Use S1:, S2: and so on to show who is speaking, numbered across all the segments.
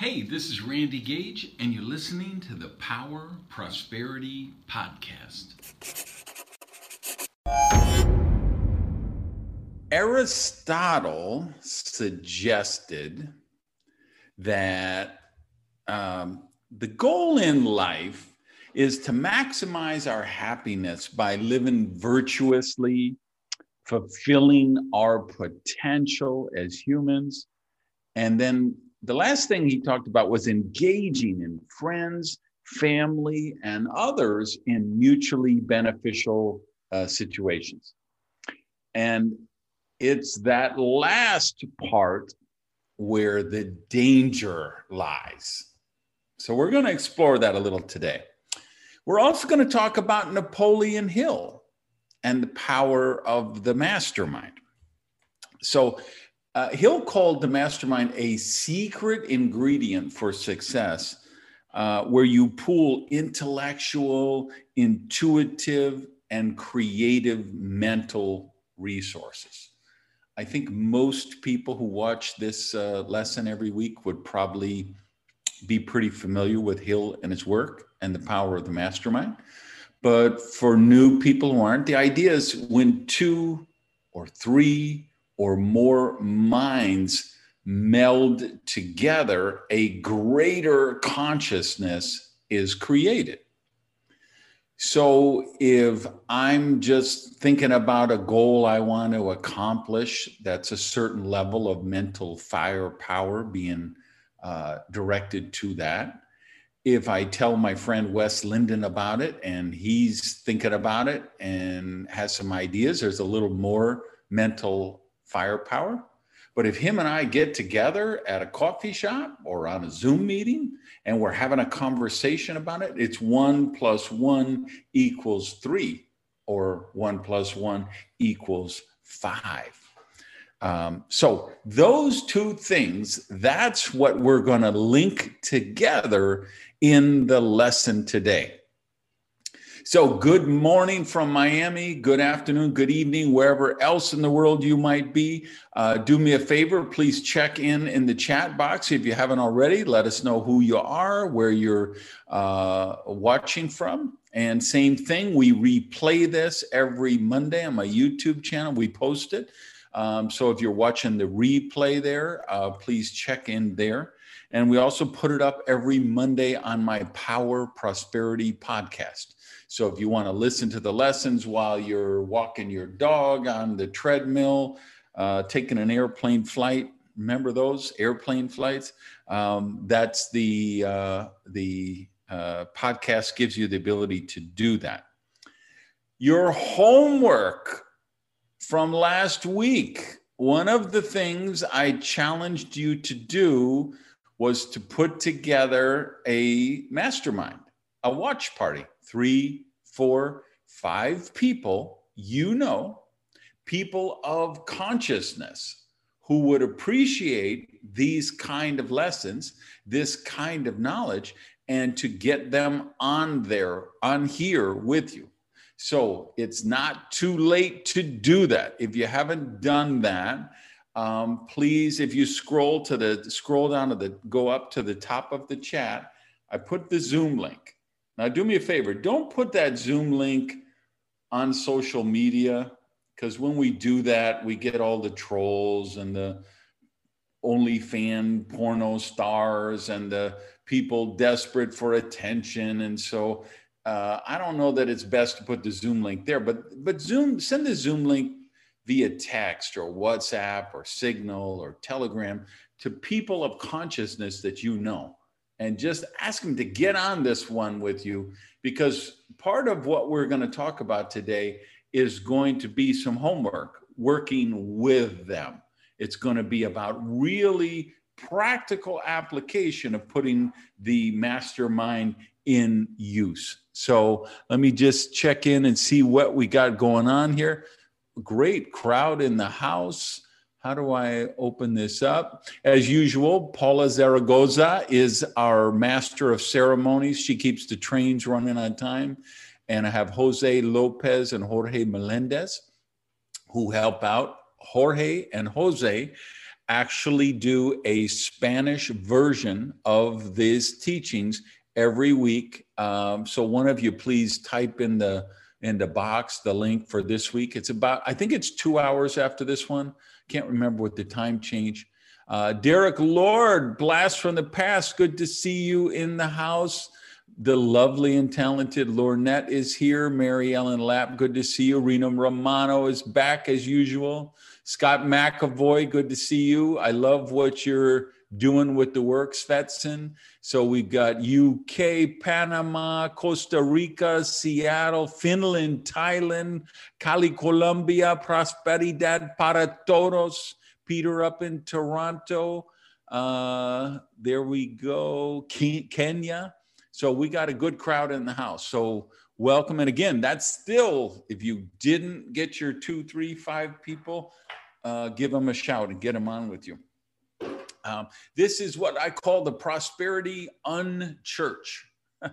S1: Hey, this is Randy Gage, and you're listening to the Power Prosperity Podcast.
S2: Aristotle suggested that um, the goal in life is to maximize our happiness by living virtuously, fulfilling our potential as humans, and then the last thing he talked about was engaging in friends, family, and others in mutually beneficial uh, situations. And it's that last part where the danger lies. So we're going to explore that a little today. We're also going to talk about Napoleon Hill and the power of the mastermind. So uh, Hill called the mastermind a secret ingredient for success, uh, where you pool intellectual, intuitive, and creative mental resources. I think most people who watch this uh, lesson every week would probably be pretty familiar with Hill and his work and the power of the mastermind. But for new people who aren't, the idea is when two or three or more minds meld together, a greater consciousness is created. So if I'm just thinking about a goal I want to accomplish, that's a certain level of mental firepower being uh, directed to that. If I tell my friend Wes Linden about it and he's thinking about it and has some ideas, there's a little more mental firepower. But if him and I get together at a coffee shop or on a Zoom meeting and we're having a conversation about it, it's one plus one equals three, or one plus one equals five. Um, so, those two things, that's what we're going to link together in the lesson today. So, good morning from Miami. Good afternoon, good evening, wherever else in the world you might be. Uh, do me a favor, please check in in the chat box if you haven't already. Let us know who you are, where you're uh, watching from. And same thing, we replay this every Monday on my YouTube channel. We post it. Um, so if you're watching the replay there, uh, please check in there. And we also put it up every Monday on my Power Prosperity podcast. So if you want to listen to the lessons while you're walking your dog on the treadmill, uh, taking an airplane flight, remember those airplane flights? Um, that's the uh, the uh, podcast gives you the ability to do that. Your homework from last week. One of the things I challenged you to do was to put together a mastermind, a watch party three, four, five people you know, people of consciousness who would appreciate these kind of lessons, this kind of knowledge, and to get them on there, on here with you. So it's not too late to do that. If you haven't done that, um, please, if you scroll to the scroll down to the go up to the top of the chat, I put the Zoom link. Now, do me a favor don't put that Zoom link on social media because when we do that, we get all the trolls and the OnlyFan porno stars and the people desperate for attention. And so uh, I don't know that it's best to put the Zoom link there, but but Zoom send the Zoom link via text or WhatsApp or Signal or Telegram to people of consciousness that you know and just ask them to get on this one with you because part of what we're going to talk about today is going to be some homework working with them. It's going to be about really practical application of putting the mastermind in use. So let me just check in and see what we got going on here. Great crowd in the house. How do I open this up? As usual, Paula Zaragoza is our master of ceremonies. She keeps the trains running on time. And I have Jose Lopez and Jorge Melendez who help out. Jorge and Jose actually do a Spanish version of these teachings every week. Um, so one of you please type in the in the box the link for this week. It's about I think it's two hours after this one. Can't remember what the time change. Uh, Derek Lord, blast from the past. Good to see you in the house. The lovely and talented Lornette is here. Mary Ellen Lapp, good to see you. Rena Romano is back as usual. Scott McAvoy, good to see you. I love what you're doing with the work, Svetson. So we've got UK, Panama, Costa Rica, Seattle, Finland, Thailand, Cali, Colombia, Prosperidad para Todos, Peter up in Toronto. Uh, there we go, Kenya. So we got a good crowd in the house. So welcome. And again, that's still, if you didn't get your two, three, five people, uh, give them a shout and get them on with you. Um, this is what I call the prosperity unchurch.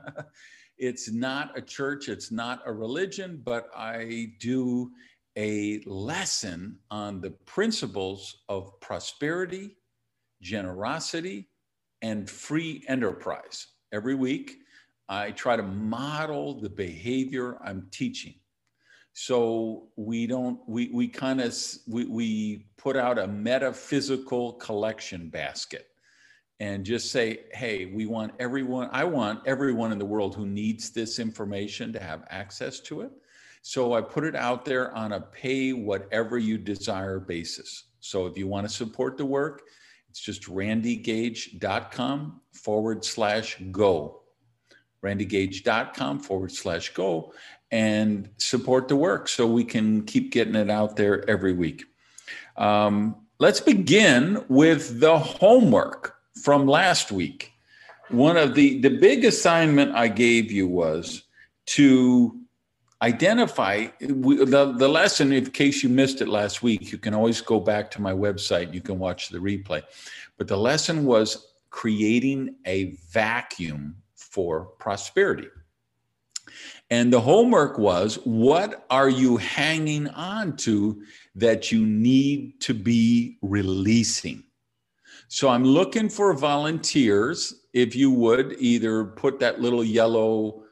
S2: it's not a church, it's not a religion, but I do a lesson on the principles of prosperity, generosity, and free enterprise. Every week, I try to model the behavior I'm teaching. So we don't, we, we kind of, we, we put out a metaphysical collection basket and just say, hey, we want everyone, I want everyone in the world who needs this information to have access to it. So I put it out there on a pay whatever you desire basis. So if you want to support the work, it's just randygage.com forward slash go. randygage.com forward slash go and support the work so we can keep getting it out there every week. Um, let's begin with the homework from last week. One of the, the big assignment I gave you was to identify the, the lesson in case you missed it last week you can always go back to my website you can watch the replay but the lesson was creating a vacuum for prosperity and the homework was what are you hanging on to that you need to be releasing? So I'm looking for volunteers. If you would either put that little yellow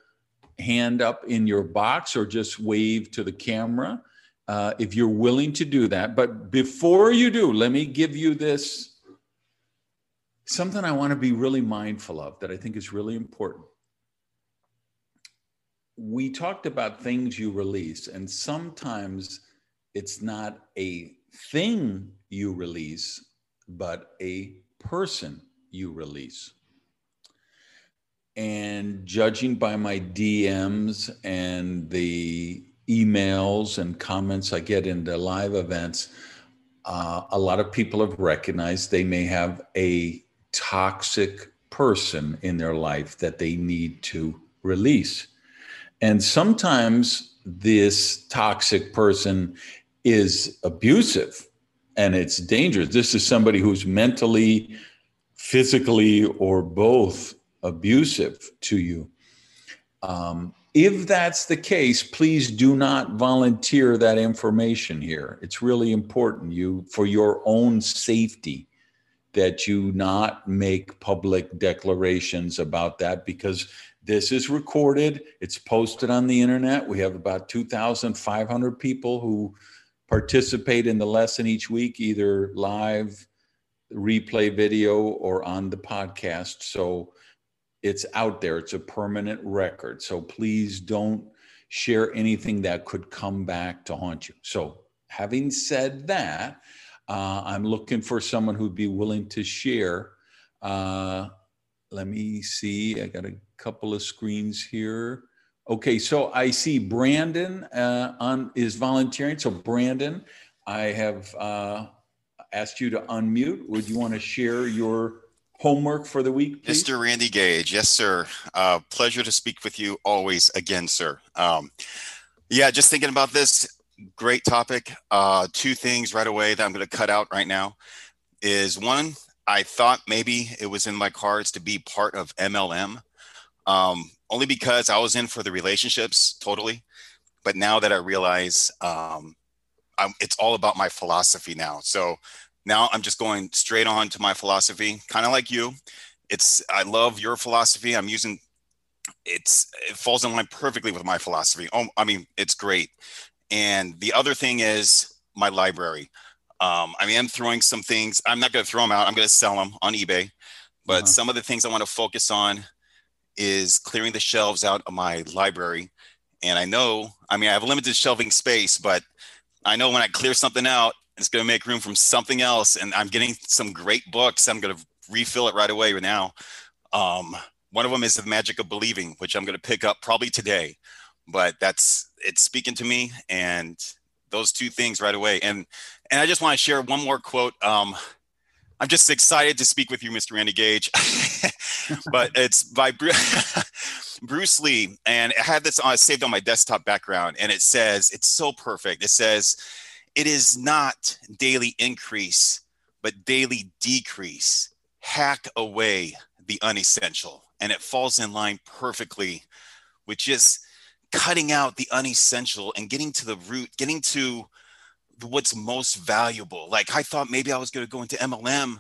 S2: hand up in your box or just wave to the camera uh, if you're willing to do that. But before you do, let me give you this something I want to be really mindful of that I think is really important we talked about things you release, and sometimes it's not a thing you release, but a person you release. And judging by my DMs and the emails and comments I get in the live events, uh, a lot of people have recognized they may have a toxic person in their life that they need to release. And sometimes this toxic person is abusive and it's dangerous. This is somebody who's mentally, physically, or both abusive to you. Um, if that's the case, please do not volunteer that information here. It's really important you for your own safety that you not make public declarations about that because this is recorded, it's posted on the internet. We have about 2,500 people who participate in the lesson each week, either live, replay video, or on the podcast. So it's out there, it's a permanent record. So please don't share anything that could come back to haunt you. So, having said that, uh, I'm looking for someone who'd be willing to share. Uh, let me see. I got a couple of screens here. Okay, so I see Brandon uh, on is volunteering. So Brandon, I have uh, asked you to unmute. Would you want to share your homework for the week,
S3: please? Mr. Randy Gage. Yes, sir. Uh, pleasure to speak with you always again, sir. Um, yeah, just thinking about this great topic. Uh, two things right away that I'm going to cut out right now is one, I thought maybe it was in my cards to be part of MLM, um, only because I was in for the relationships totally. But now that I realize um, it's all about my philosophy now. So now I'm just going straight on to my philosophy, kind of like you. It's I love your philosophy. I'm using it's it falls in line perfectly with my philosophy. Oh, I mean, it's great. And the other thing is my library. Um, I mean, I'm throwing some things. I'm not going to throw them out. I'm going to sell them on eBay. But uh-huh. some of the things I want to focus on is clearing the shelves out of my library. And I know, I mean, I have limited shelving space, but I know when I clear something out, it's going to make room from something else. And I'm getting some great books. I'm going to refill it right away right now. Um, one of them is The Magic of Believing, which I'm going to pick up probably today. But that's it's speaking to me, and those two things right away. And and I just want to share one more quote. Um, I'm just excited to speak with you, Mr. Randy Gage. but it's by Bruce Lee, and I had this on, saved on my desktop background, and it says it's so perfect. It says, "It is not daily increase, but daily decrease. Hack away the unessential." And it falls in line perfectly with just cutting out the unessential and getting to the root, getting to what's most valuable. Like I thought maybe I was going to go into MLM,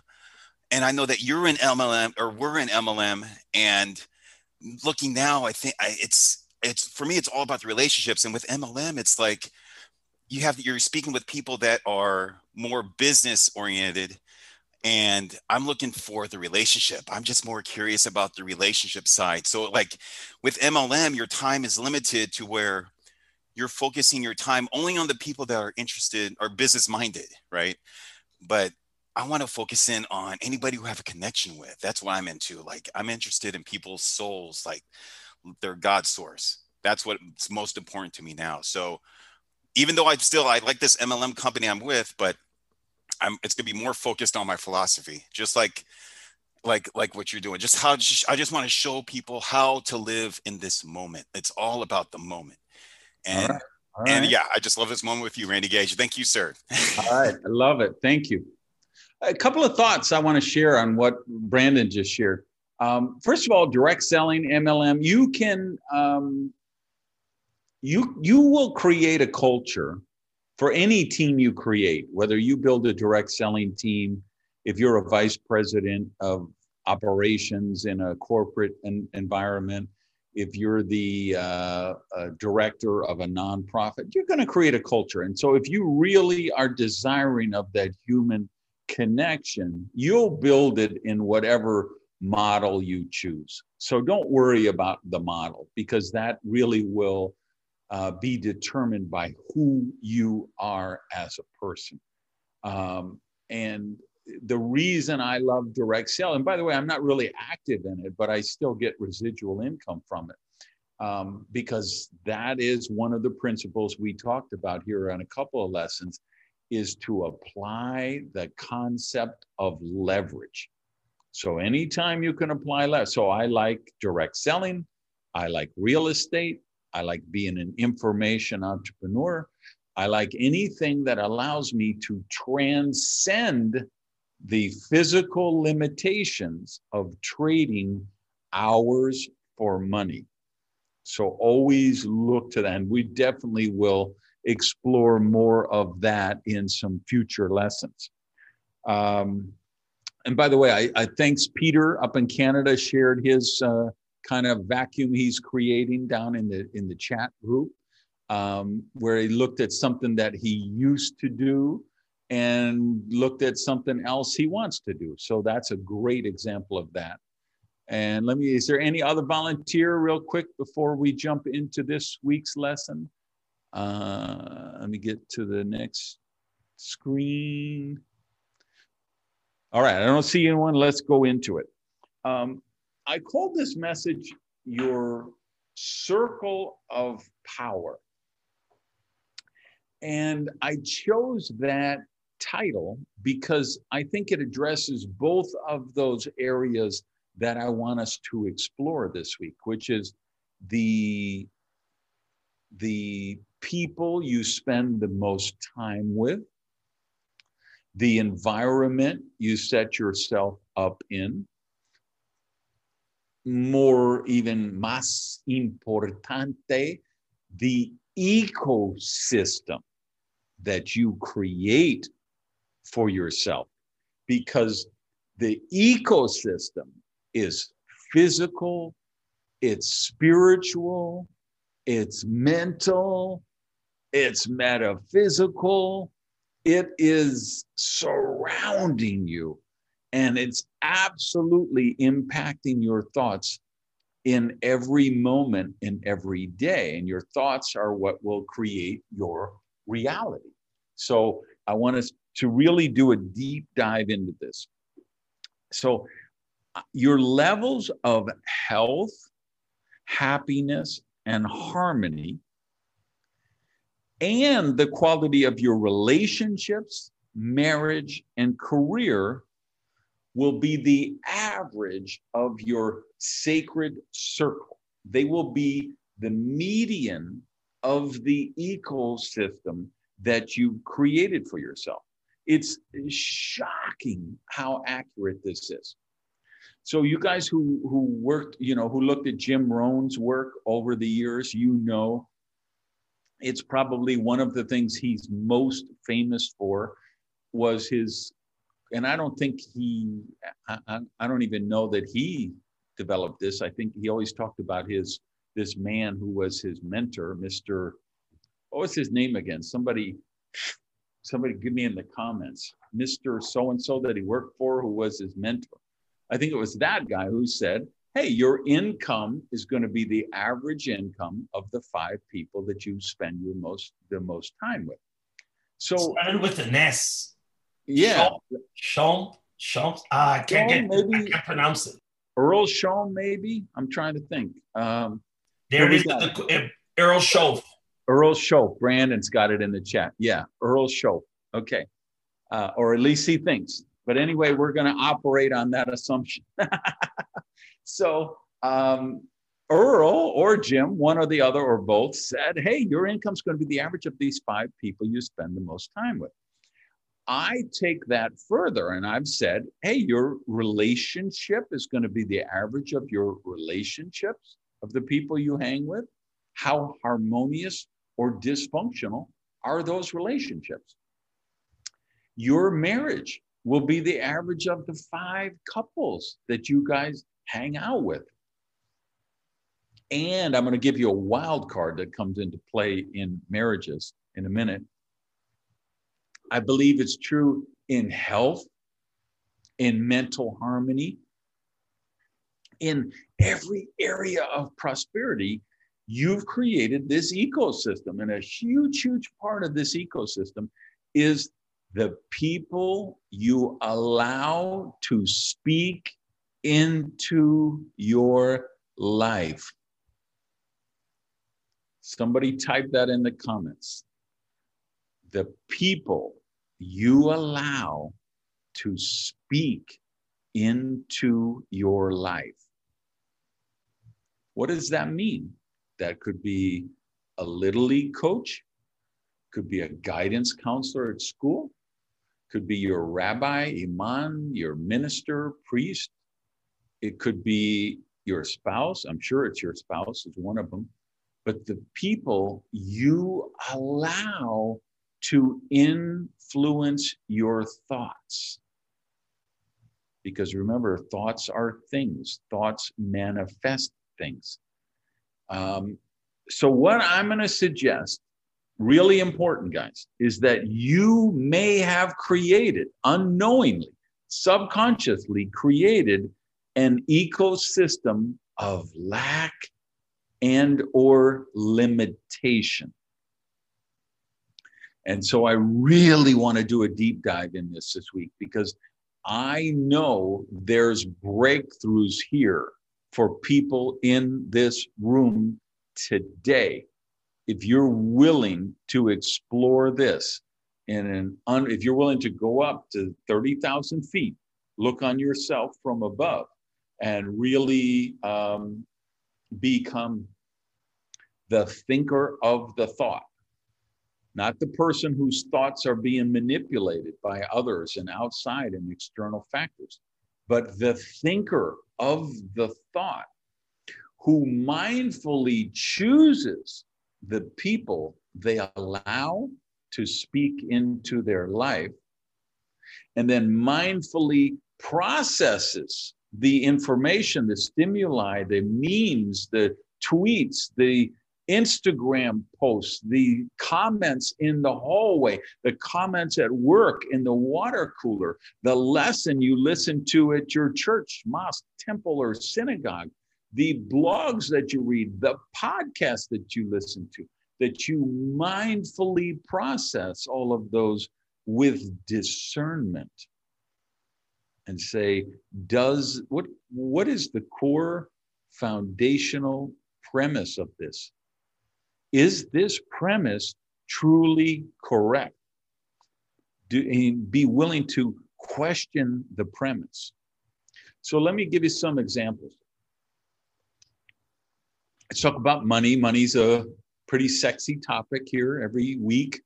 S3: and I know that you're in MLM or we're in MLM, and looking now, I think it's it's for me it's all about the relationships, and with MLM, it's like you have you're speaking with people that are more business oriented and i'm looking for the relationship i'm just more curious about the relationship side so like with mlm your time is limited to where you're focusing your time only on the people that are interested or business minded right but i want to focus in on anybody who have a connection with that's what i'm into like i'm interested in people's souls like their god source that's what's most important to me now so even though i still i like this mlm company i'm with but I'm, it's to be more focused on my philosophy, just like like like what you're doing. Just how I just want to show people how to live in this moment. It's all about the moment. And all right. All right. and yeah, I just love this moment with you, Randy Gage. Thank you, sir.
S2: all right, I love it. Thank you. A couple of thoughts I want to share on what Brandon just shared. Um, first of all, direct selling MLM, you can um, you you will create a culture for any team you create, whether you build a direct selling team, if you're a vice president of operations in a corporate environment, if you're the uh, director of a nonprofit, you're going to create a culture. And so, if you really are desiring of that human connection, you'll build it in whatever model you choose. So, don't worry about the model because that really will uh, be determined by who you are as a person. Um, and the reason I love direct sale, and by the way, I'm not really active in it, but I still get residual income from it um, because that is one of the principles we talked about here on a couple of lessons is to apply the concept of leverage. So anytime you can apply leverage, so I like direct selling, I like real estate, I like being an information entrepreneur. I like anything that allows me to transcend the physical limitations of trading hours for money. So always look to that. And we definitely will explore more of that in some future lessons. Um, and by the way, I, I, thanks Peter up in Canada shared his uh, kind of vacuum he's creating down in the in the chat group um, where he looked at something that he used to do and looked at something else he wants to do. So that's a great example of that. And let me is there any other volunteer real quick before we jump into this week's lesson? Uh, let me get to the next screen. All right i don't see anyone. Let's go into it. Um, I called this message your circle of power. And I chose that title because I think it addresses both of those areas that I want us to explore this week, which is the the people you spend the most time with, the environment you set yourself up in, more even más importante, the ecosystem that you create for yourself because the ecosystem is physical, it's spiritual, it's mental, it's metaphysical, it is surrounding you, and it's absolutely impacting your thoughts in every moment in every day. And your thoughts are what will create your reality. So I want us to really do a deep dive into this. So, uh, your levels of health, happiness, and harmony, and the quality of your relationships, marriage, and career will be the average of your sacred circle. They will be the median of the ecosystem that you've created for yourself. It's shocking how accurate this is. So you guys who who worked, you know, who looked at Jim Rohn's work over the years, you know it's probably one of the things he's most famous for was his and I don't think he I, I don't even know that he developed this. I think he always talked about his this man who was his mentor, Mr. What was his name again? Somebody somebody give me in the comments, Mr. So and so that he worked for, who was his mentor. I think it was that guy who said, Hey, your income is going to be the average income of the five people that you spend your most the most time with.
S4: So started with an S.
S2: Yeah.
S4: Sean, Sean, uh, I can't Sean, get maybe, I can't pronounce it.
S2: Earl Sean, maybe. I'm trying to think. Um,
S4: there is, the, Earl Shoaff.
S2: Earl Shoaff. Brandon's got it in the chat. Yeah, Earl Shoaff. Okay. Uh, or at least he thinks. But anyway, we're going to operate on that assumption. so um, Earl or Jim, one or the other or both, said, Hey, your income's going to be the average of these five people you spend the most time with. I take that further and I've said, Hey, your relationship is going to be the average of your relationships of the people you hang with. How harmonious or dysfunctional are those relationships? Your marriage will be the average of the five couples that you guys hang out with. And I'm going to give you a wild card that comes into play in marriages in a minute. I believe it's true in health, in mental harmony, in every area of prosperity you've created this ecosystem. And a huge, huge part of this ecosystem is the people you allow to speak into your life. Somebody type that in the comments. The people you allow to speak into your life. What does that mean? That could be a little league coach, could be a guidance counselor at school, could be your rabbi, imam, your minister, priest. It could be your spouse. I'm sure it's your spouse is one of them. But the people you allow to influence your thoughts. Because remember, thoughts are things, thoughts manifest things. Um, so, what I'm going to suggest, really important, guys, is that you may have created unknowingly, subconsciously created an ecosystem of lack and or limitation. And so i really want to do a deep dive in this this week because i know there's breakthroughs here for people in this room today. If you're willing to explore this and un, if you're willing to go up to 30,000 feet, look on yourself from above and really um, become the thinker of the thought, not the person whose thoughts are being manipulated by others and outside and external factors, but the thinker of the thought who mindfully chooses the people they allow to speak into their life and then mindfully processes the information, the stimuli, the memes, the tweets, the Instagram posts, the comments in the hallway, the comments at work, in the water cooler, the lesson you listen to at your church, mosque, temple, or synagogue, the blogs that you read, the podcasts that you listen to, that you mindfully process all of those with discernment and say, does what what is the core foundational premise of this? Is this premise truly correct? Do, be willing to question the premise. So let me give you some examples. Let's talk about money. Money's a pretty sexy topic here every week.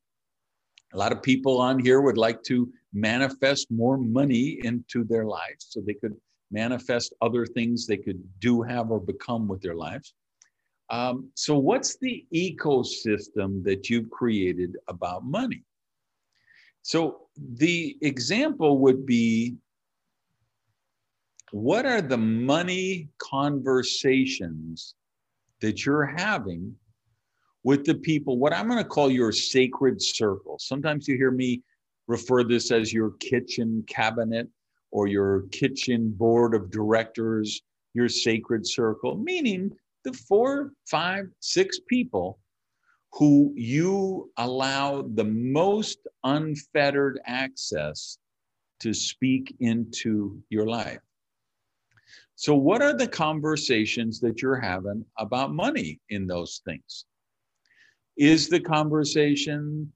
S2: A lot of people on here would like to manifest more money into their lives so they could manifest other things they could do, have, or become with their lives. Um, so, what's the ecosystem that you've created about money? So, the example would be what are the money conversations that you're having with the people, what I'm going to call your sacred circle? Sometimes you hear me refer this as your kitchen cabinet or your kitchen board of directors, your sacred circle, meaning the four, five, six people who you allow the most unfettered access to speak into your life. So, what are the conversations that you're having about money in those things? Is the conversation,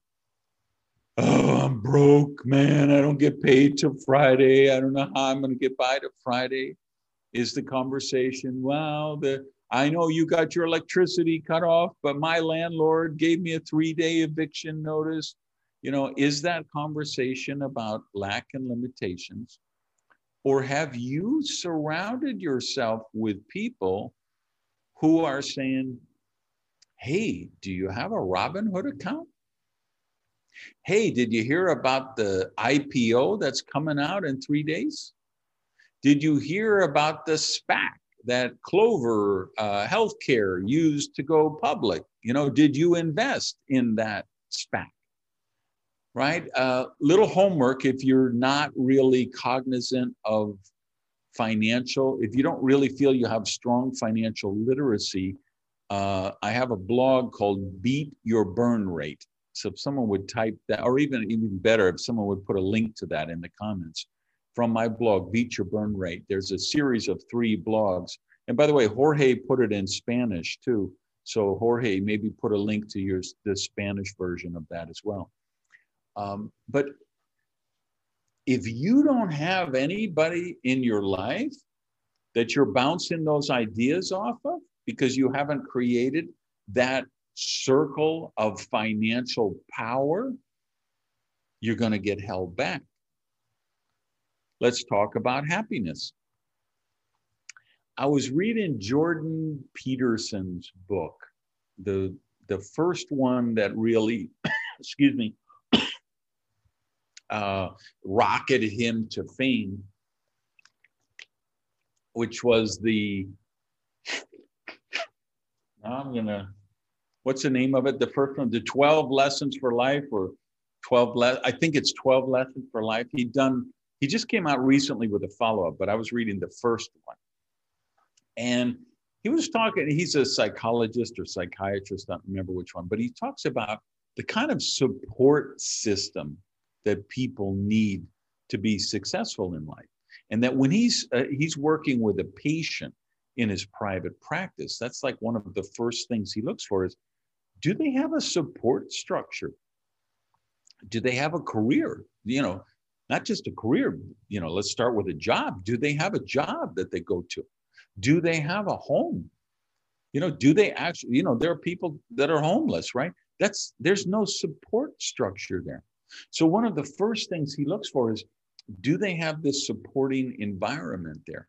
S2: oh, I'm broke, man. I don't get paid till Friday. I don't know how I'm going to get by to Friday. Is the conversation, wow, the I know you got your electricity cut off, but my landlord gave me a three day eviction notice. You know, is that conversation about lack and limitations? Or have you surrounded yourself with people who are saying, hey, do you have a Robinhood account? Hey, did you hear about the IPO that's coming out in three days? Did you hear about the SPAC? That Clover uh, Healthcare used to go public? You know, did you invest in that SPAC? Right? Uh, little homework if you're not really cognizant of financial, if you don't really feel you have strong financial literacy, uh, I have a blog called Beat Your Burn Rate. So if someone would type that, or even even better, if someone would put a link to that in the comments, from my blog, Beat Your Burn Rate. There's a series of three blogs. And by the way, Jorge put it in Spanish too. So Jorge, maybe put a link to your the Spanish version of that as well. Um, but if you don't have anybody in your life that you're bouncing those ideas off of because you haven't created that circle of financial power, you're going to get held back let's talk about happiness. I was reading Jordan Peterson's book, the the first one that really, excuse me, uh, rocketed him to fame, which was the. I'm gonna. What's the name of it? The first one, the Twelve Lessons for Life, or Twelve. Le- I think it's Twelve Lessons for Life. He'd done he just came out recently with a follow up, but I was reading the first one. And he was talking, he's a psychologist or psychiatrist, I don't remember which one, but he talks about the kind of support system that people need to be successful in life. And that when he's uh, he's working with a patient in his private practice, that's like one of the first things he looks for is do they have a support structure? Do they have a career? You know, not just a career, you know, let's start with a job. Do they have a job that they go to? Do they have a home? You know, do they actually, you know, there are people that are homeless, right? That's there's no support structure there. So one of the first things he looks for is do they have this supporting environment there?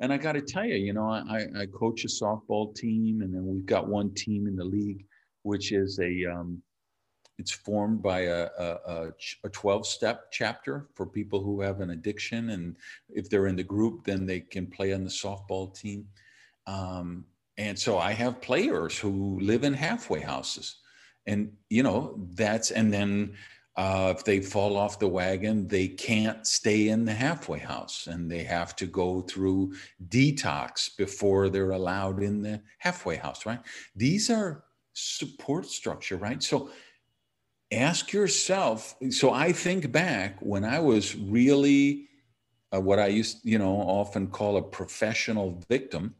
S2: And I got to tell you, you know, I, I coach a softball team, and then we've got one team in the league, which is a um, it's formed by a, a, a 12 step chapter for people who have an addiction. And if they're in the group, then they can play on the softball team. Um, and so I have players who live in halfway houses. And, you know, that's, and then uh, if they fall off the wagon, they can't stay in the halfway house and they have to go through detox before they're allowed in the halfway house, right? These are support structure, right? So ask yourself. So I think back when I was really uh, what I used, you know, often call a professional victim.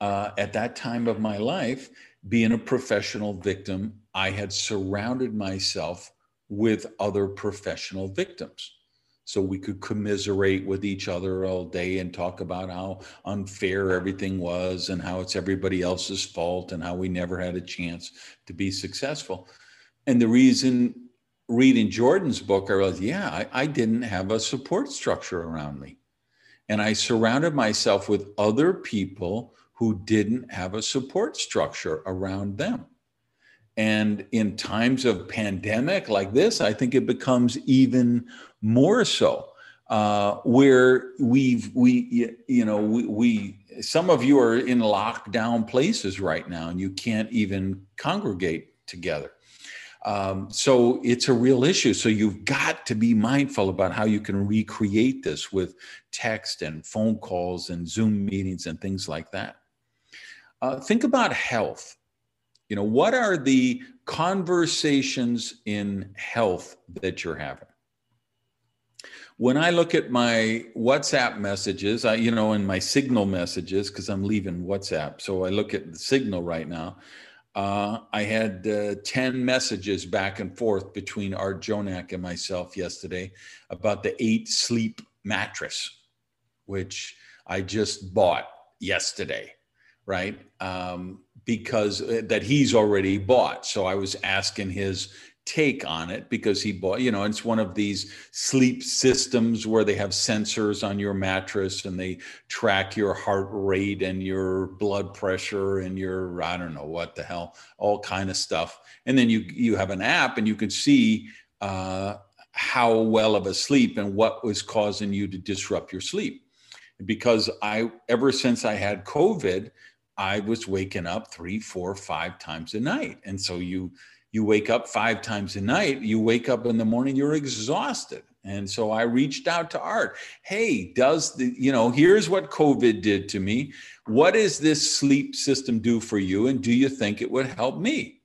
S2: Uh, at that time of my life, being a professional victim, I had surrounded myself with other professional victims. So we could commiserate with each other all day and talk about how unfair everything was and how it's everybody else's fault and how we never had a chance to be successful. And the reason reading Jordan's book, I realized, yeah, I, I didn't have a support structure around me. And I surrounded myself with other people who didn't have a support structure around them. And in times of pandemic like this, I think it becomes even more so. Uh, where we've we you know we, we some of you are in lockdown places right now and you can't even congregate together um, so it's a real issue. So you've got to be mindful about how you can recreate this with text and phone calls and Zoom meetings and things like that. Uh, think about health. You know, what are the conversations in health that you're having? When I look at my WhatsApp messages, I, you know, and my Signal messages, because I'm leaving WhatsApp, so I look at the Signal right now. Uh, I had uh, 10 messages back and forth between Art Jonak and myself yesterday about the Eight Sleep mattress, which I just bought yesterday, right? Um, because uh, that he's already bought. So I was asking his take on it because he bought, you know, it's one of these sleep systems where they have sensors on your mattress and they track your heart rate and your blood pressure and your I don't know what the hell, all kind of stuff. And then you you have an app and you can see uh, how well of a sleep and what was causing you to disrupt your sleep. Because I ever since I had COVID, I was waking up three, four, five times a night, and so you you wake up five times a night, you wake up in the morning, you're exhausted. And so I reached out to Art. Hey, does the, you know, here's what COVID did to me. What does this sleep system do for you? And do you think it would help me?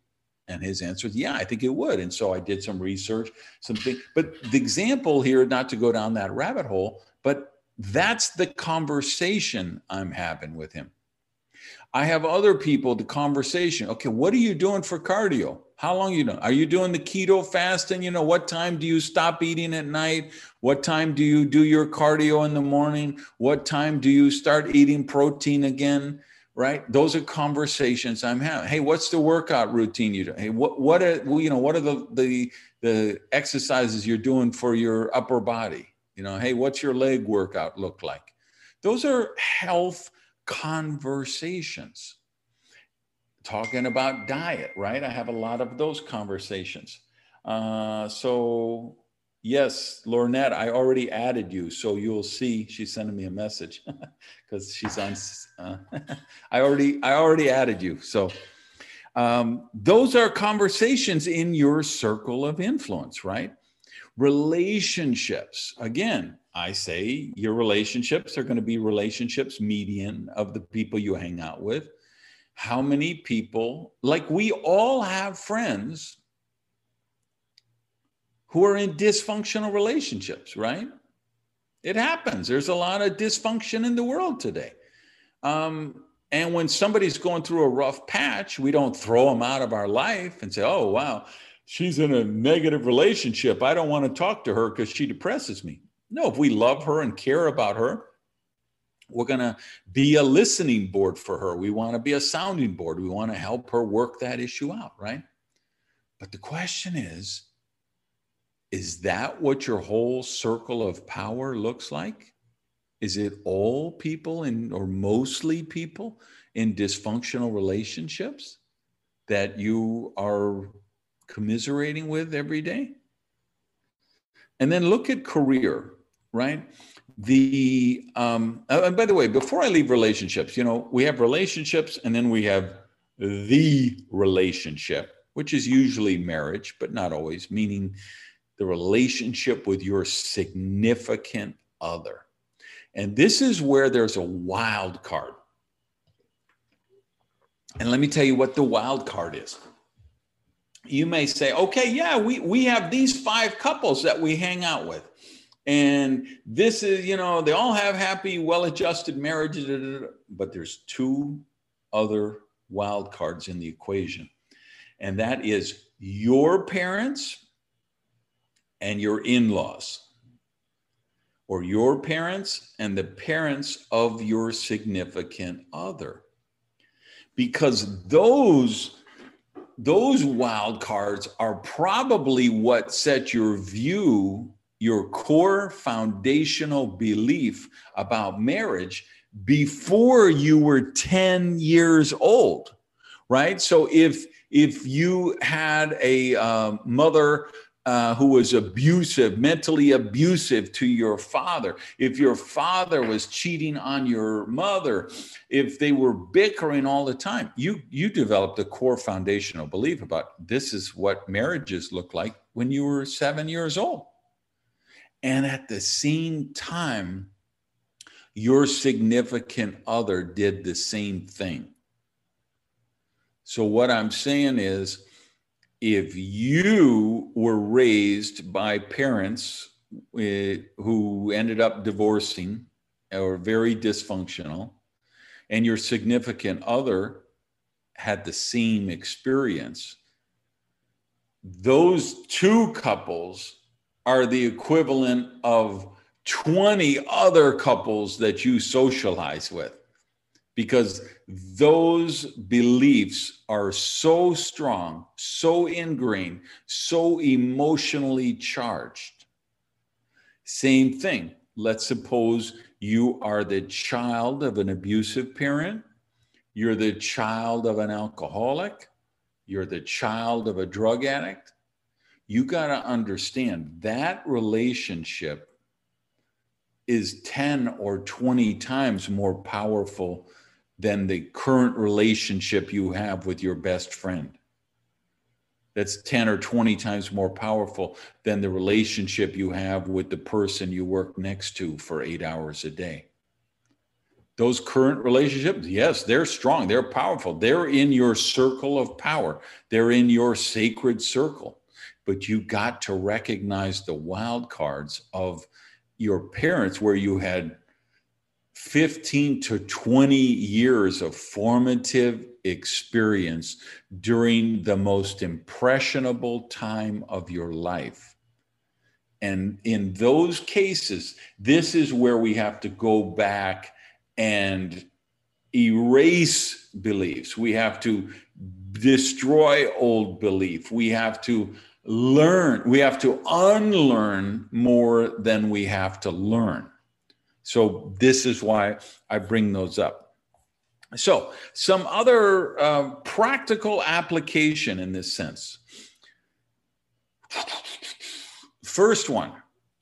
S2: And his answer is, yeah, I think it would. And so I did some research, something. But the example here, not to go down that rabbit hole, but that's the conversation I'm having with him. I have other people, the conversation. Okay, what are you doing for cardio? How long you doing? Are you doing the keto fasting? You know, what time do you stop eating at night? What time do you do your cardio in the morning? What time do you start eating protein again? Right? Those are conversations I'm having. Hey, what's the workout routine you do? Hey, what what are you know, what are the the the exercises you're doing for your upper body? You know, hey, what's your leg workout look like? Those are health conversations talking about diet, right? I have a lot of those conversations. Uh, so, yes, Lornette, I already added you. So you'll see she's sending me a message because she's on. Uh, I already, I already added you. So, um, those are conversations in your circle of influence, right? Relationships. Again, I say your relationships are going to be relationships median of the people you hang out with how many people, like we all have friends who are in dysfunctional relationships, right? It happens. There's a lot of dysfunction in the world today. Um, and when somebody's going through a rough patch, we don't throw them out of our life and say, oh, wow, she's in a negative relationship. I don't want to talk to her because she depresses me. No, if we love her and care about her, we're going to be a listening board for her. We want to be a sounding board. We want to help her work that issue out, right? But the question is is that what your whole circle of power looks like? Is it all people in, or mostly people in dysfunctional relationships that you are commiserating with every day? And then look at career, right? The, um, uh, and by the way, before I leave relationships, you know, we have relationships and then we have the relationship, which is usually marriage, but not always, meaning the relationship with your significant other. And this is where there's a wild card. And let me tell you what the wild card is. You may say, okay, yeah, we, we have these five couples that we hang out with. And this is, you know, they all have happy, well adjusted marriages, but there's two other wild cards in the equation. And that is your parents and your in laws, or your parents and the parents of your significant other. Because those those wild cards are probably what set your view, your core foundational belief about marriage before you were 10 years old, right? So if if you had a uh, mother uh, who was abusive, mentally abusive to your father, if your father was cheating on your mother, if they were bickering all the time, you you developed a core foundational belief about this is what marriages look like when you were seven years old. And at the same time, your significant other did the same thing. So, what I'm saying is, if you were raised by parents uh, who ended up divorcing or very dysfunctional, and your significant other had the same experience, those two couples are the equivalent of 20 other couples that you socialize with because those beliefs are so strong, so ingrained, so emotionally charged. Same thing. Let's suppose you are the child of an abusive parent, you're the child of an alcoholic, you're the child of a drug addict. You got to understand that relationship is 10 or 20 times more powerful than the current relationship you have with your best friend. That's 10 or 20 times more powerful than the relationship you have with the person you work next to for eight hours a day. Those current relationships, yes, they're strong, they're powerful, they're in your circle of power, they're in your sacred circle. But you got to recognize the wild cards of your parents where you had 15 to 20 years of formative experience during the most impressionable time of your life. And in those cases, this is where we have to go back and erase beliefs. We have to destroy old belief. We have to learn, we have to unlearn more than we have to learn. So this is why I bring those up. So some other uh, practical application in this sense. First one,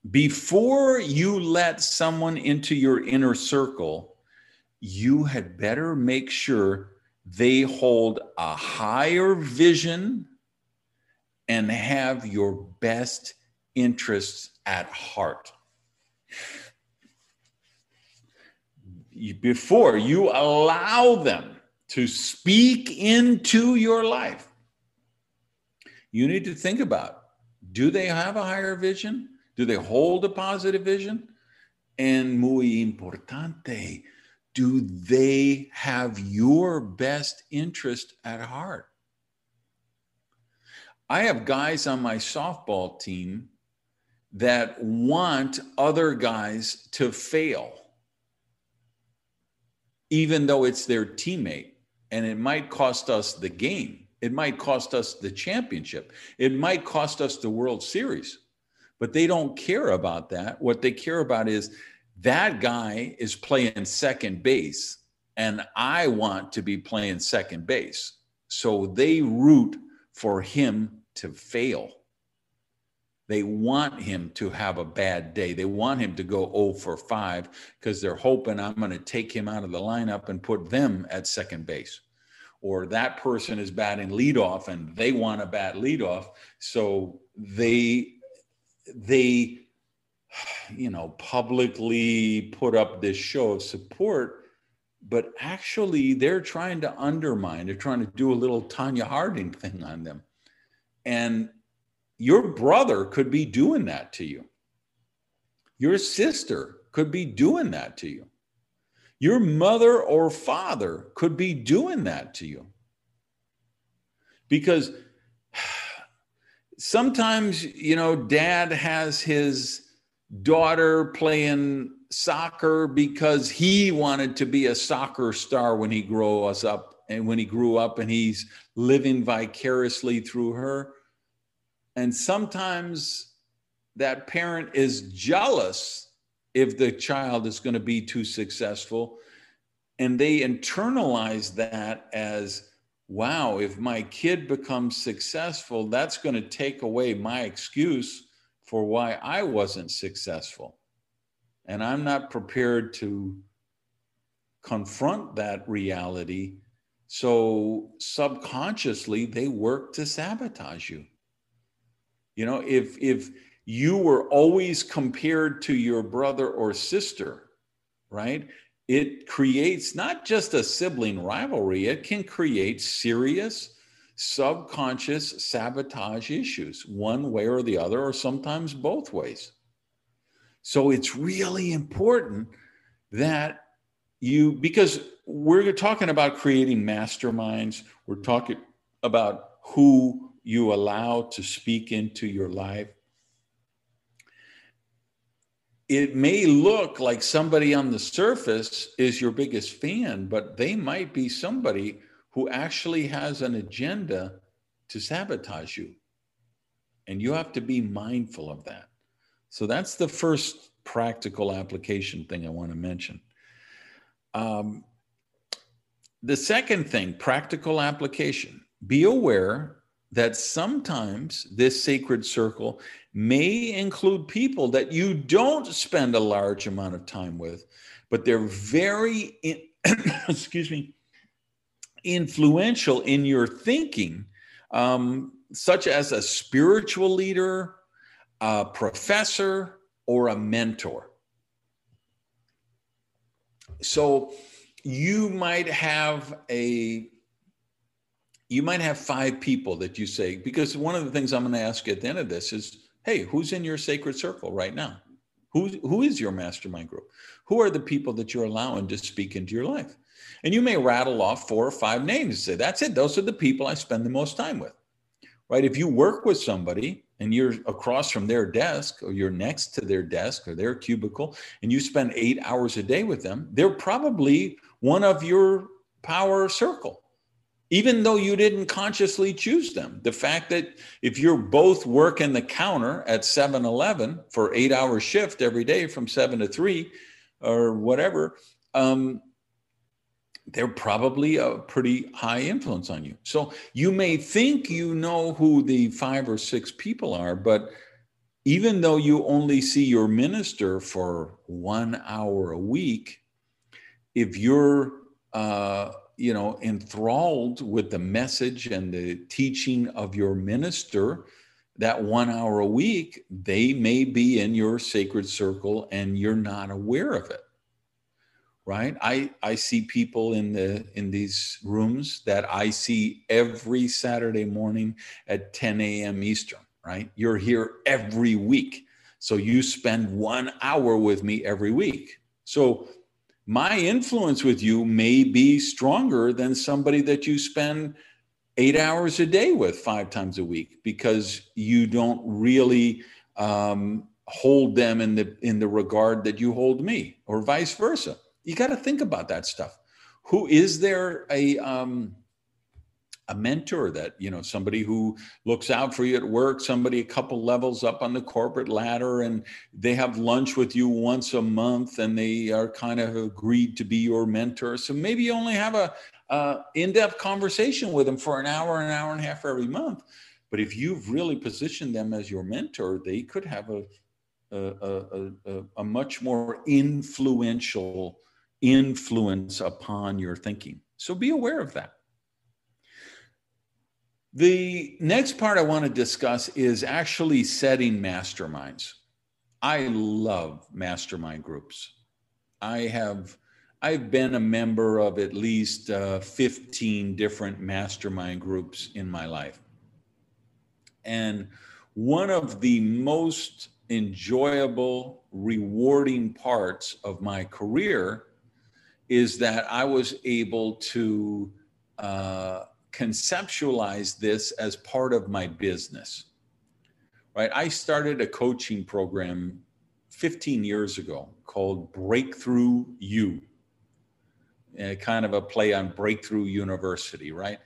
S2: before you let someone into your inner circle, you had better make sure they hold a higher vision and have your best interests at heart before you allow them to speak into your life, you need to think about do they have a higher vision? Do they hold a positive vision? And muy importante, do they have your best interest at heart? I have guys on my softball team that want other guys to fail, even though it's their teammate. And it might cost us the game. It might cost us the championship. It might cost us the World Series. But they don't care about that. What they care about is that guy is playing second base, and I want to be playing second base. So they root for him to fail. They want him to have a bad day. They want him to go 0 for 5 because they're hoping I'm going to take him out of the lineup and put them at second base. Or that person is batting leadoff and they want to bat leadoff. So they, they, you know, publicly put up this show of support, but actually they're trying to undermine, they're trying to do a little Tonya Harding thing on them. And your brother could be doing that to you. Your sister could be doing that to you. Your mother or father could be doing that to you. Because sometimes, you know, dad has his daughter playing soccer because he wanted to be a soccer star when he grows up and when he grew up and he's living vicariously through her and sometimes that parent is jealous if the child is going to be too successful. And they internalize that as, wow, if my kid becomes successful, that's going to take away my excuse for why I wasn't successful. And I'm not prepared to confront that reality. So subconsciously, they work to sabotage you. You know, if if you were always compared to your brother or sister, right? It creates not just a sibling rivalry, it can create serious subconscious sabotage issues, one way or the other, or sometimes both ways. So it's really important that you, because we're talking about creating masterminds, we're talking about who you allow to speak into your life. It may look like somebody on the surface is your biggest fan, but they might be somebody who actually has an agenda to sabotage you. And you have to be mindful of that. So that's the first practical application thing I want to mention. Um, the second thing, practical application, be aware that sometimes this sacred circle may include people that you don't spend a large amount of time with, but they're very, in, excuse me, influential in your thinking, um, such as a spiritual leader, a professor, or a mentor. So you might have a you might have five people that you say, because one of the things I'm going to ask at the end of this is, hey, who's in your sacred circle right now? Who, who is your mastermind group? Who are the people that you're allowing to speak into your life? And you may rattle off four or five names and say, that's it. Those are the people I spend the most time with, right? If you work with somebody and you're across from their desk or you're next to their desk or their cubicle and you spend eight hours a day with them, they're probably one of your power circle even though you didn't consciously choose them. The fact that if you're both working the counter at 7 Eleven for eight hour shift every day from seven to three or whatever, um, they're probably a pretty high influence on you. So you may think you know who the five or six people are, but even though you only see your minister for one hour a week, if you're uh, you know, enthralled with the message and the teaching of your minister, that one hour a week, they may be in your sacred circle and you're not aware of it. Right? I, I see people in the in these rooms that I see every Saturday morning at 10 a.m. Eastern, right? You're here every week. So you spend one hour with me every week. So my influence with you may be stronger than somebody that you spend eight hours a day with five times a week because you don't really um, hold them in the in the regard that you hold me or vice versa you got to think about that stuff. Who is there a um, a mentor that you know somebody who looks out for you at work somebody a couple levels up on the corporate ladder and they have lunch with you once a month and they are kind of agreed to be your mentor? So maybe you only have a, in-depth conversation with them for an hour an hour and a half every month. But if you've really positioned them as your mentor they could have a a, a, a, a much more influential influence upon your thinking so be aware of that the next part I want to discuss is actually setting masterminds. I love mastermind groups. I have I've been a member of at least uh, 15 different mastermind groups in my life. And one of the most enjoyable, rewarding parts of my career is that I was able to uh, conceptualize this as part of my business. Right? I started a coaching program 15 years ago called Breakthrough You. Uh, kind of a play on Breakthrough University, right?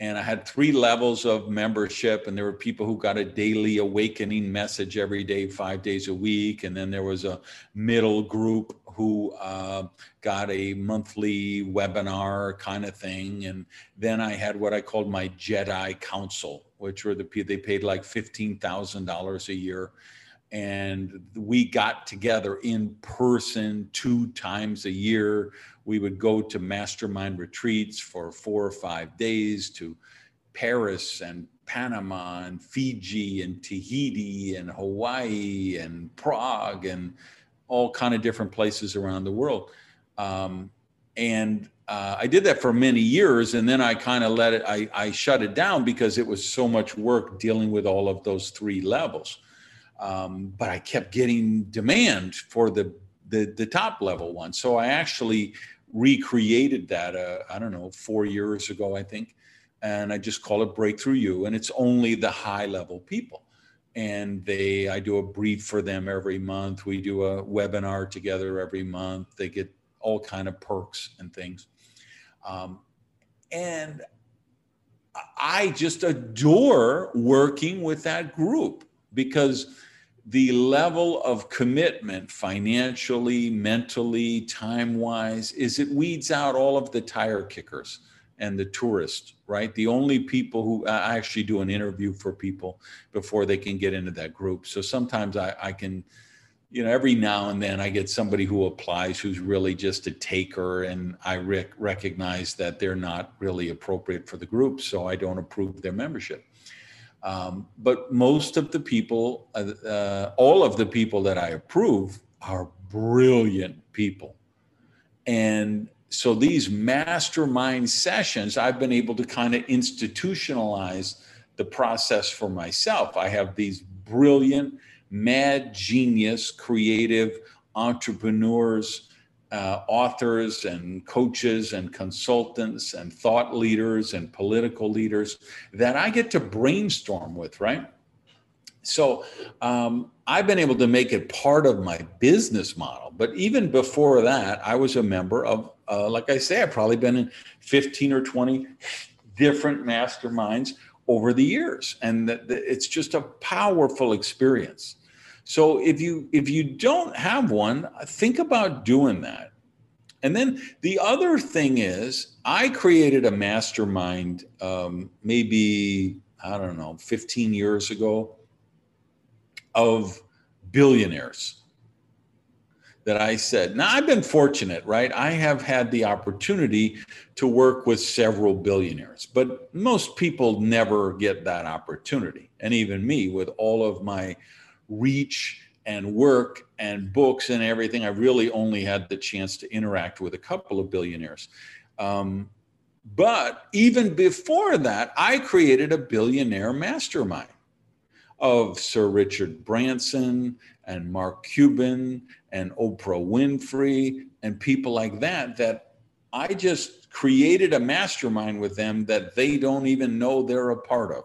S2: and I had three levels of membership, and there were people who got a daily awakening message every day, five days a week, and then there was a middle group who uh, got a monthly webinar kind of thing, and then I had what I called my Jedi Council, which were the people they paid like fifteen thousand dollars a year, and we got together in person two times a year. We would go to mastermind retreats for four or five days to Paris and Panama and Fiji and Tahiti and Hawaii and Prague and all kind of different places around the world. Um, and uh, I did that for many years, and then I kind of let it. I, I shut it down because it was so much work dealing with all of those three levels. Um, but I kept getting demand for the the, the top level one. So I actually recreated that, uh, I don't know, four years ago, I think. And I just call it Breakthrough You. And it's only the high level people. And they, I do a brief for them every month. We do a webinar together every month. They get all kind of perks and things. Um, and I just adore working with that group because the level of commitment financially, mentally, time wise is it weeds out all of the tire kickers and the tourists, right? The only people who I actually do an interview for people before they can get into that group. So sometimes I, I can, you know, every now and then I get somebody who applies who's really just a taker, and I rec- recognize that they're not really appropriate for the group, so I don't approve their membership. Um, but most of the people, uh, uh, all of the people that I approve are brilliant people. And so these mastermind sessions, I've been able to kind of institutionalize the process for myself. I have these brilliant, mad genius, creative entrepreneurs uh, authors and coaches and consultants and thought leaders and political leaders that I get to brainstorm with, right? So um, I've been able to make it part of my business model. But even before that, I was a member of, uh, like I say, I've probably been in 15 or 20 different masterminds over the years. And it's just a powerful experience. So if you if you don't have one, think about doing that. And then the other thing is, I created a mastermind um, maybe I don't know 15 years ago of billionaires that I said. Now, I've been fortunate, right? I have had the opportunity to work with several billionaires, but most people never get that opportunity. And even me, with all of my reach and work and books and everything, I really only had the chance to interact with a couple of billionaires. Um, but even before that, I created a billionaire mastermind of Sir Richard Branson and Mark Cuban and Oprah Winfrey and people like that that I just created a mastermind with them that they don't even know they're a part of.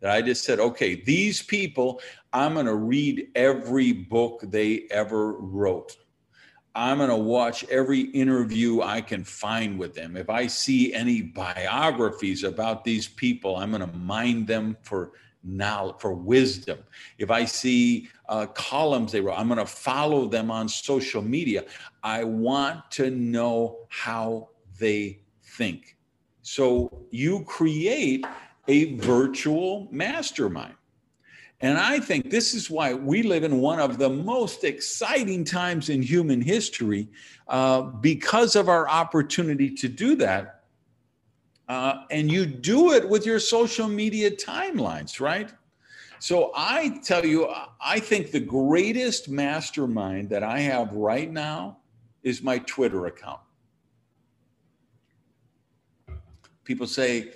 S2: That I just said, okay, these people, I'm going to read every book they ever wrote. I'm going to watch every interview I can find with them. If I see any biographies about these people, I'm going to mine them for now for wisdom. If I see uh, columns they wrote, I'm going to follow them on social media. I want to know how they think. So you create a virtual mastermind. And I think this is why we live in one of the most exciting times in human history uh, because of our opportunity to do that uh, and you do it with your social media timelines, right? So I tell you, I think the greatest mastermind that I have right now is my Twitter account. People say,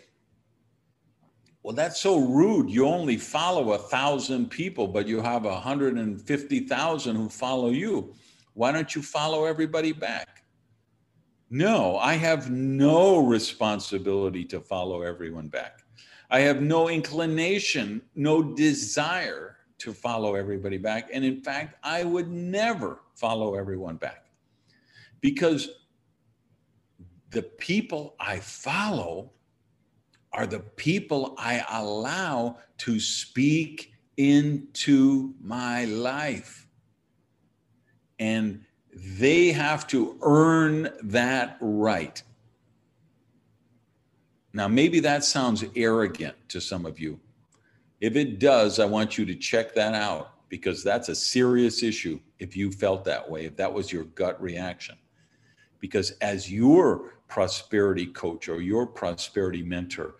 S2: well, that's so rude. You only follow a thousand people, but you have 150,000 who follow you. Why don't you follow everybody back? No, I have no responsibility to follow everyone back. I have no inclination, no desire to follow everybody back. And in fact, I would never follow everyone back because the people I follow are the people I allow to speak into my life. And they have to earn that right. Now, maybe that sounds arrogant to some of you. If it does, I want you to check that out because that's a serious issue if you felt that way, if that was your gut reaction. Because as your prosperity coach or your prosperity mentor,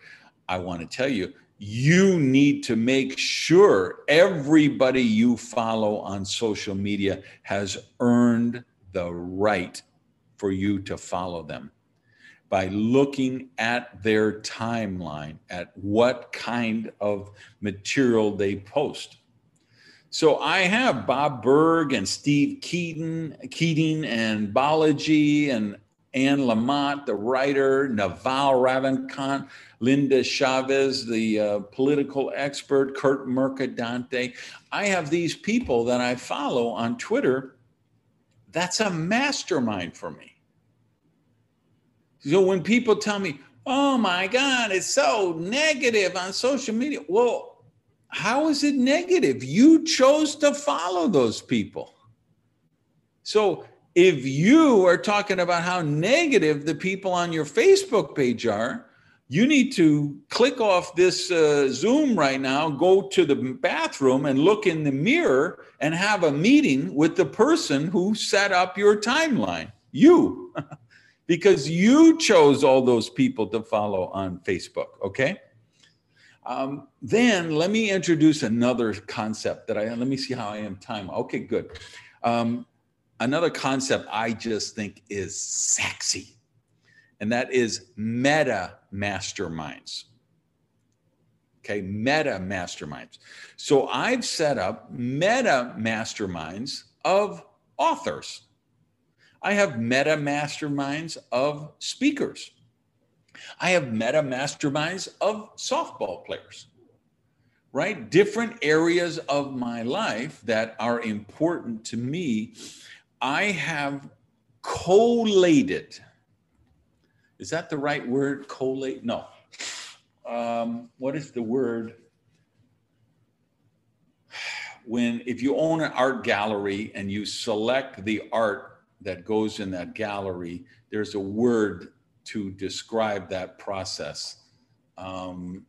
S2: I want to tell you, you need to make sure everybody you follow on social media has earned the right for you to follow them by looking at their timeline, at what kind of material they post. So I have Bob Burg and Steve Keating, Keating and Balaji and Anne Lamott, the writer, Naval Ravikant, Linda Chavez, the uh, political expert, Kurt Mercadante. I have these people that I follow on Twitter. That's a mastermind for me. So when people tell me, oh my God, it's so negative on social media, well, how is it negative? You chose to follow those people. So if you are talking about how negative the people on your Facebook page are, you need to click off this uh, Zoom right now, go to the bathroom and look in the mirror and have a meeting with the person who set up your timeline, you, because you chose all those people to follow on Facebook, okay? Um, then let me introduce another concept that I let me see how I am time. Okay, good. Um, another concept I just think is sexy, and that is meta masterminds. Okay, meta masterminds. So I've set up meta masterminds of authors. I have meta masterminds of speakers. I have meta masterminds of softball players, right? Different areas of my life that are important to me I have collated. Is that the right word? Collate? No. Um, what is the word? When, if you own an art gallery and you select the art that goes in that gallery, there's a word to describe that process. Um,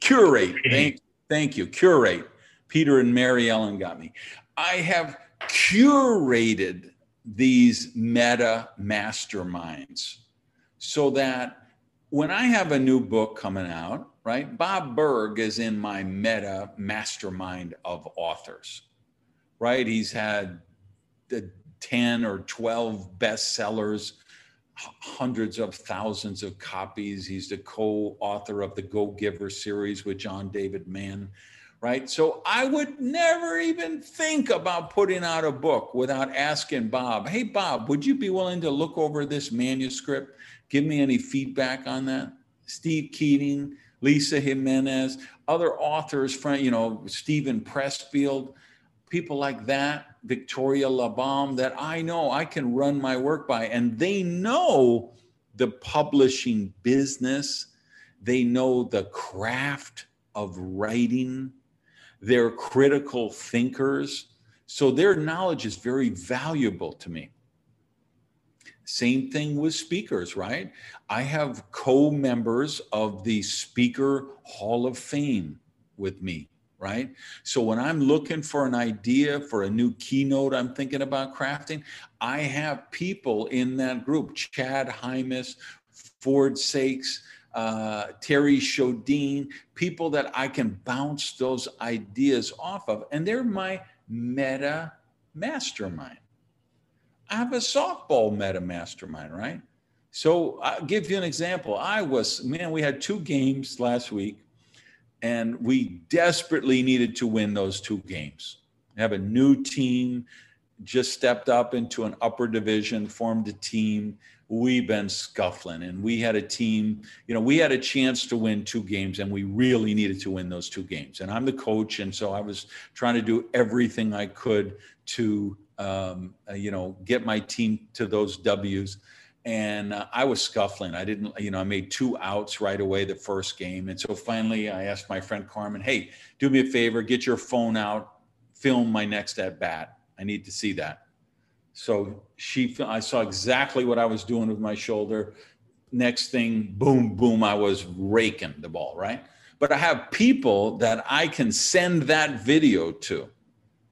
S2: curate. Thank, thank you. Curate. Peter and Mary Ellen got me. I have curated these meta masterminds so that when I have a new book coming out, right, Bob Burg is in my meta mastermind of authors, right? He's had the 10 or 12 bestsellers, hundreds of thousands of copies. He's the co author of the Go Giver series with John David Mann right? So I would never even think about putting out a book without asking Bob, hey, Bob, would you be willing to look over this manuscript? Give me any feedback on that? Steve Keating, Lisa Jimenez, other authors, you know, Steven Pressfield, people like that, Victoria Labalme, that I know I can run my work by. And they know the publishing business, they know the craft of writing, they're critical thinkers. So their knowledge is very valuable to me. Same thing with speakers, right? I have co members of the Speaker Hall of Fame with me, right? So when I'm looking for an idea for a new keynote I'm thinking about crafting, I have people in that group Chad Hymas, Ford Saeks, uh, Terri Sjodin, people that I can bounce those ideas off of. And they're my meta mastermind. I have a softball meta mastermind, right? So I'll give you an example. I was, man, we had two games last week, and we desperately needed to win those two games. Have a new team, just stepped up into an upper division, formed a team. We've been scuffling, and we had a team, you know, we had a chance to win two games, and we really needed to win those two games. And I'm the coach, and so I was trying to do everything I could to um, uh, you know, get my team to those W's. And uh, I was scuffling. I didn't, you know, I made two outs right away the first game. And so finally I asked my friend Carmen, hey, do me a favor, get your phone out, film my next at bat. I need to see that. So she, I saw exactly what I was doing with my shoulder. Next thing, boom, boom, I was raking the ball, right? But I have people that I can send that video to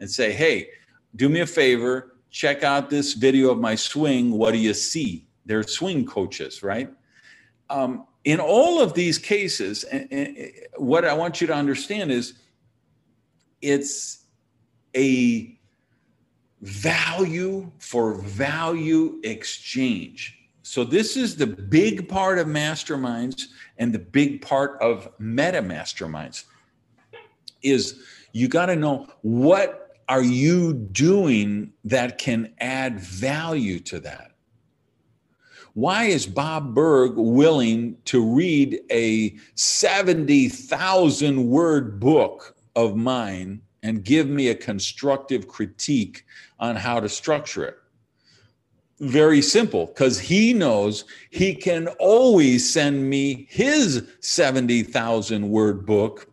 S2: and say, hey, do me a favor, check out this video of my swing. What do you see? They're swing coaches, right? Um, in all of these cases, what I want you to understand is it's a value for value exchange. So, this is the big part of masterminds and the big part of meta masterminds is you got to know what are you doing that can add value to that? Why is Bob Burg willing to read a 70,000 word book of mine and give me a constructive critique on how to structure it? Very simple, because he knows he can always send me his 70,000 word book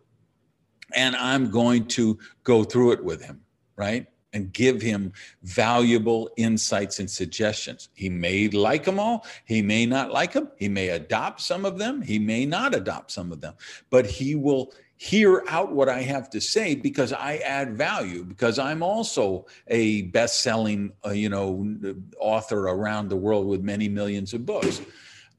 S2: and I'm going to go through it with him right? And give him valuable insights and suggestions. He may like them all. He may not like them. He may adopt some of them. He may not adopt some of them, but he will hear out what I have to say because I add value because I'm also a best-selling, uh, you know, author around the world with many millions of books.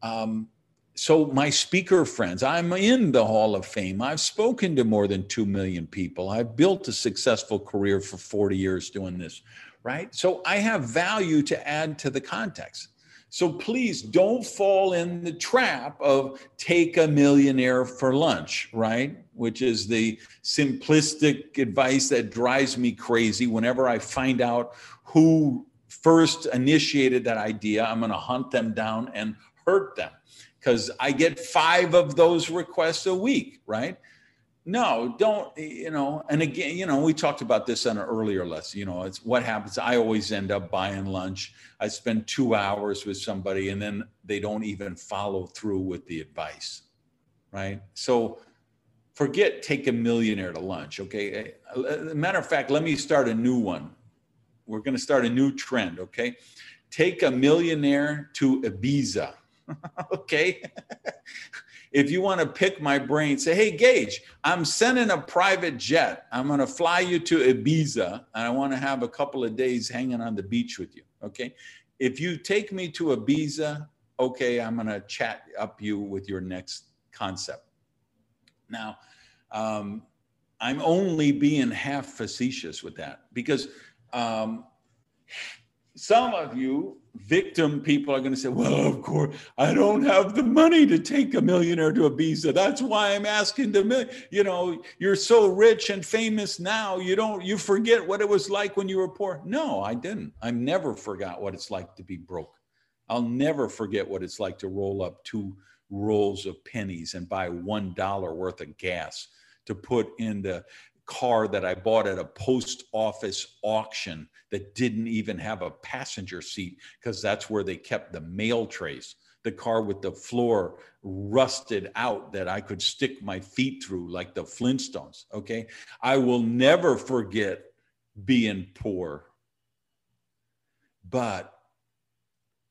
S2: Um, so my speaker friends i'm in the hall of fame. I've spoken to more than 2 million people. I've built a successful career for 40 years doing this right? So i have value to add to the context. So please don't fall in the trap of take a millionaire for lunch right? Which is the simplistic advice that drives me crazy whenever i find out who first initiated that idea. I'm going to hunt them down and hurt them because I get five of those requests a week, right? No, don't, you know, and again, you know, we talked about this on an earlier lesson. You know, it's what happens. I always end up buying lunch. I spend two hours with somebody and then they don't even follow through with the advice, right? So forget take a millionaire to lunch, okay? Eh, eh, matter of fact, let me start a new one. We're going to start a new trend, okay? Take a millionaire to Ibiza okay. if you want to pick my brain, say, hey, Gage, I'm sending a private jet. I'm going to fly you to Ibiza and I want to have a couple of days hanging on the beach with you. Okay. If you take me to Ibiza, okay, I'm going to chat up you with your next concept. Now, um, I'm only being half facetious with that because um, some of you victim people are going to say, well, of course, I don't have the money to take a millionaire to Ibiza. That's why I'm asking the, you know, you're so rich and famous now, you don't, you forget what it was like when you were poor. No, I didn't. I never forgot what it's like to be broke. I'll never forget what it's like to roll up two rolls of pennies and buy $1 worth of gas to put in the car that I bought at a post office auction that didn't even have a passenger seat because that's where they kept the mail trays. The car with the floor rusted out that I could stick my feet through like the Flintstones. Okay. I will never forget being poor. But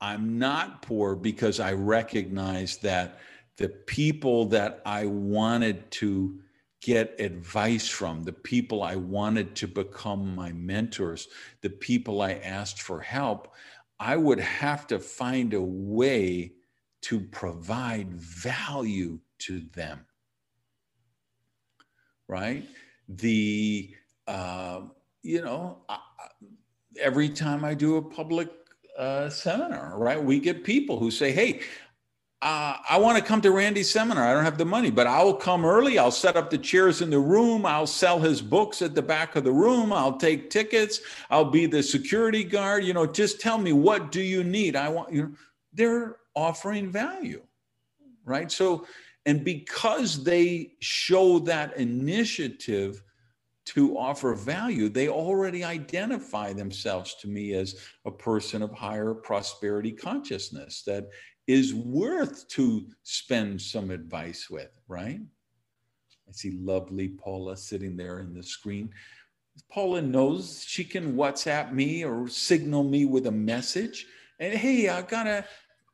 S2: I'm not poor because I recognize that the people that I wanted to get advice from, the people I wanted to become my mentors, the people I asked for help, I would have to find a way to provide value to them. Right? The, uh, you know, I, every time I do a public uh, seminar, right, we get people who say, hey, uh, I want to come to Randy's seminar. I don't have the money, but I'll come early. I'll set up the chairs in the room. I'll sell his books at the back of the room. I'll take tickets. I'll be the security guard. You know, just tell me what do you need? I want you. Know, they're offering value, right? So, and because they show that initiative to offer value, they already identify themselves to me as a person of higher prosperity consciousness that is worth to spend some advice with, right? I see lovely Paula sitting there in the screen. Paula knows she can WhatsApp me or signal me with a message. And hey, I got a,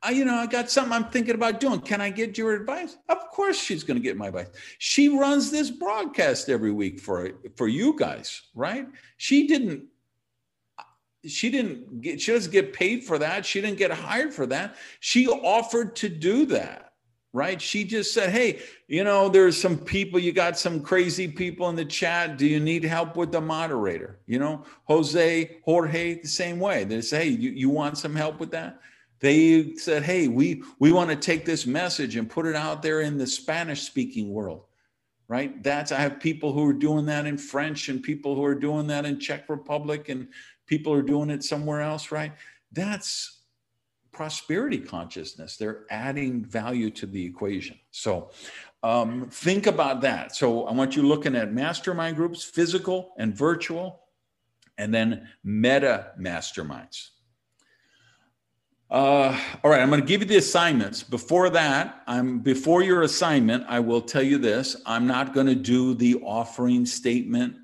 S2: I, you know, I got something I'm thinking about doing. Can I get your advice? Of course, she's going to get my advice. She runs this broadcast every week for for you guys, right? She didn't she didn't get she doesn't get paid for that. She didn't get hired for that. She offered to do that right? She just said hey you know there's some people you got some crazy people in the chat. Do you need help with the moderator? You know jose jorge the same way. They say hey you, you want some help with that? They said hey we we want to take this message and put it out there in the spanish speaking world right? That's i have people who are doing that in french and people who are doing that in czech republic and people are doing it somewhere else, right? That's prosperity consciousness. They're adding value to the equation. So um, think about that. So I want you looking at mastermind groups, physical and virtual, and then meta masterminds. Uh, all right, I'm going to give you the assignments. Before that, I'm before your assignment, I will tell you this: I'm not going to do the offering statement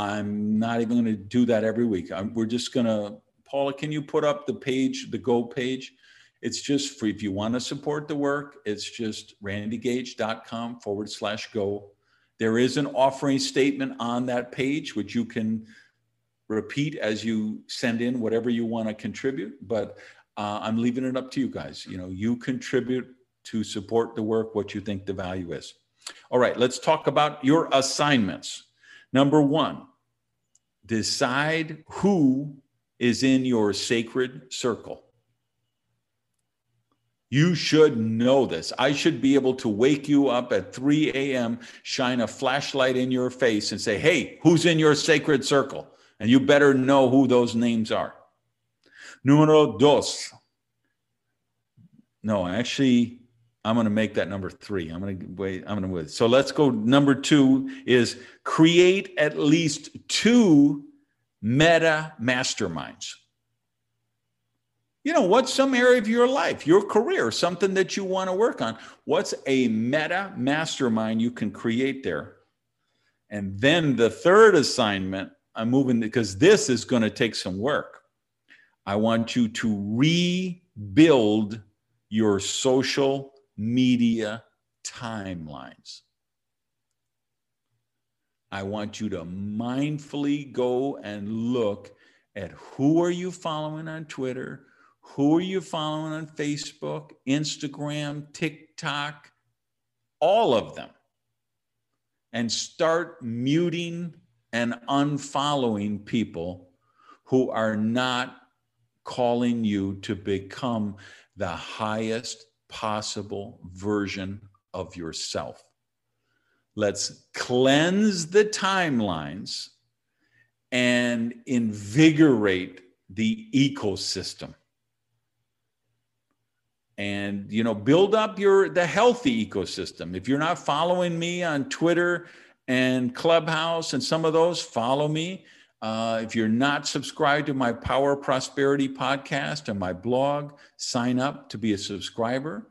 S2: I'm not even going to do that every week. I'm, we're just going to, Paula, can you put up the page, the Go page? It's just free. If you want to support the work, it's just randygage.com forward slash go. There is an offering statement on that page, which you can repeat as you send in whatever you want to contribute. But uh, I'm leaving it up to you guys. You know, you contribute to support the work, what you think the value is. All right, let's talk about your assignments. Number one, decide who is in your sacred circle. You should know this. I should be able to wake you up at 3 a.m., shine a flashlight in your face, and say, Hey, who's in your sacred circle? And you better know who those names are. Numero dos. No, actually, I'm going to make that number three. I'm going to wait. I'm going to wait. So let's go. Number two is create at least two meta masterminds. You know, what's some area of your life, your career, something that you want to work on? What's a meta mastermind you can create there? And then the third assignment, I'm moving because this is going to take some work. I want you to rebuild your social media timelines. I want you to mindfully go and look at who are you following on Twitter, who are you following on Facebook, Instagram, TikTok, all of them. And start muting and unfollowing people who are not calling you to become the highest possible version of yourself. Let's cleanse the timelines and invigorate the ecosystem. And you know build up your the healthy ecosystem. If you're not following me on twitter and clubhouse and some of those follow me uh, if you're not subscribed to my power prosperity podcast and my blog sign up to be a subscriber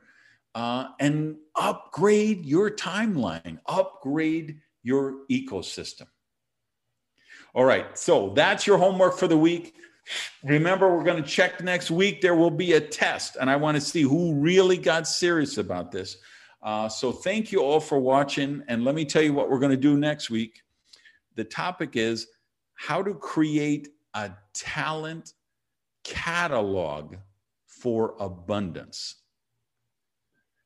S2: uh, and upgrade your timeline upgrade your ecosystem all right so that's your homework for the week Remember, we're going to check next week. There will be a test, and I want to see who really got serious about this. Uh, so, thank you all for watching. And let me tell you what we're going to do next week. The topic is how to create a talent catalog for abundance.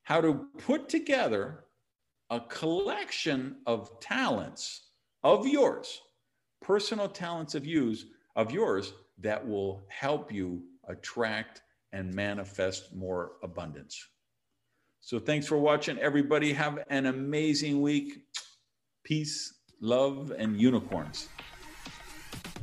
S2: How to put together a collection of talents of yours, personal talents of yours, of yours that will help you attract and manifest more abundance. So thanks for watching, everybody. Have an amazing week. Peace, love, and unicorns.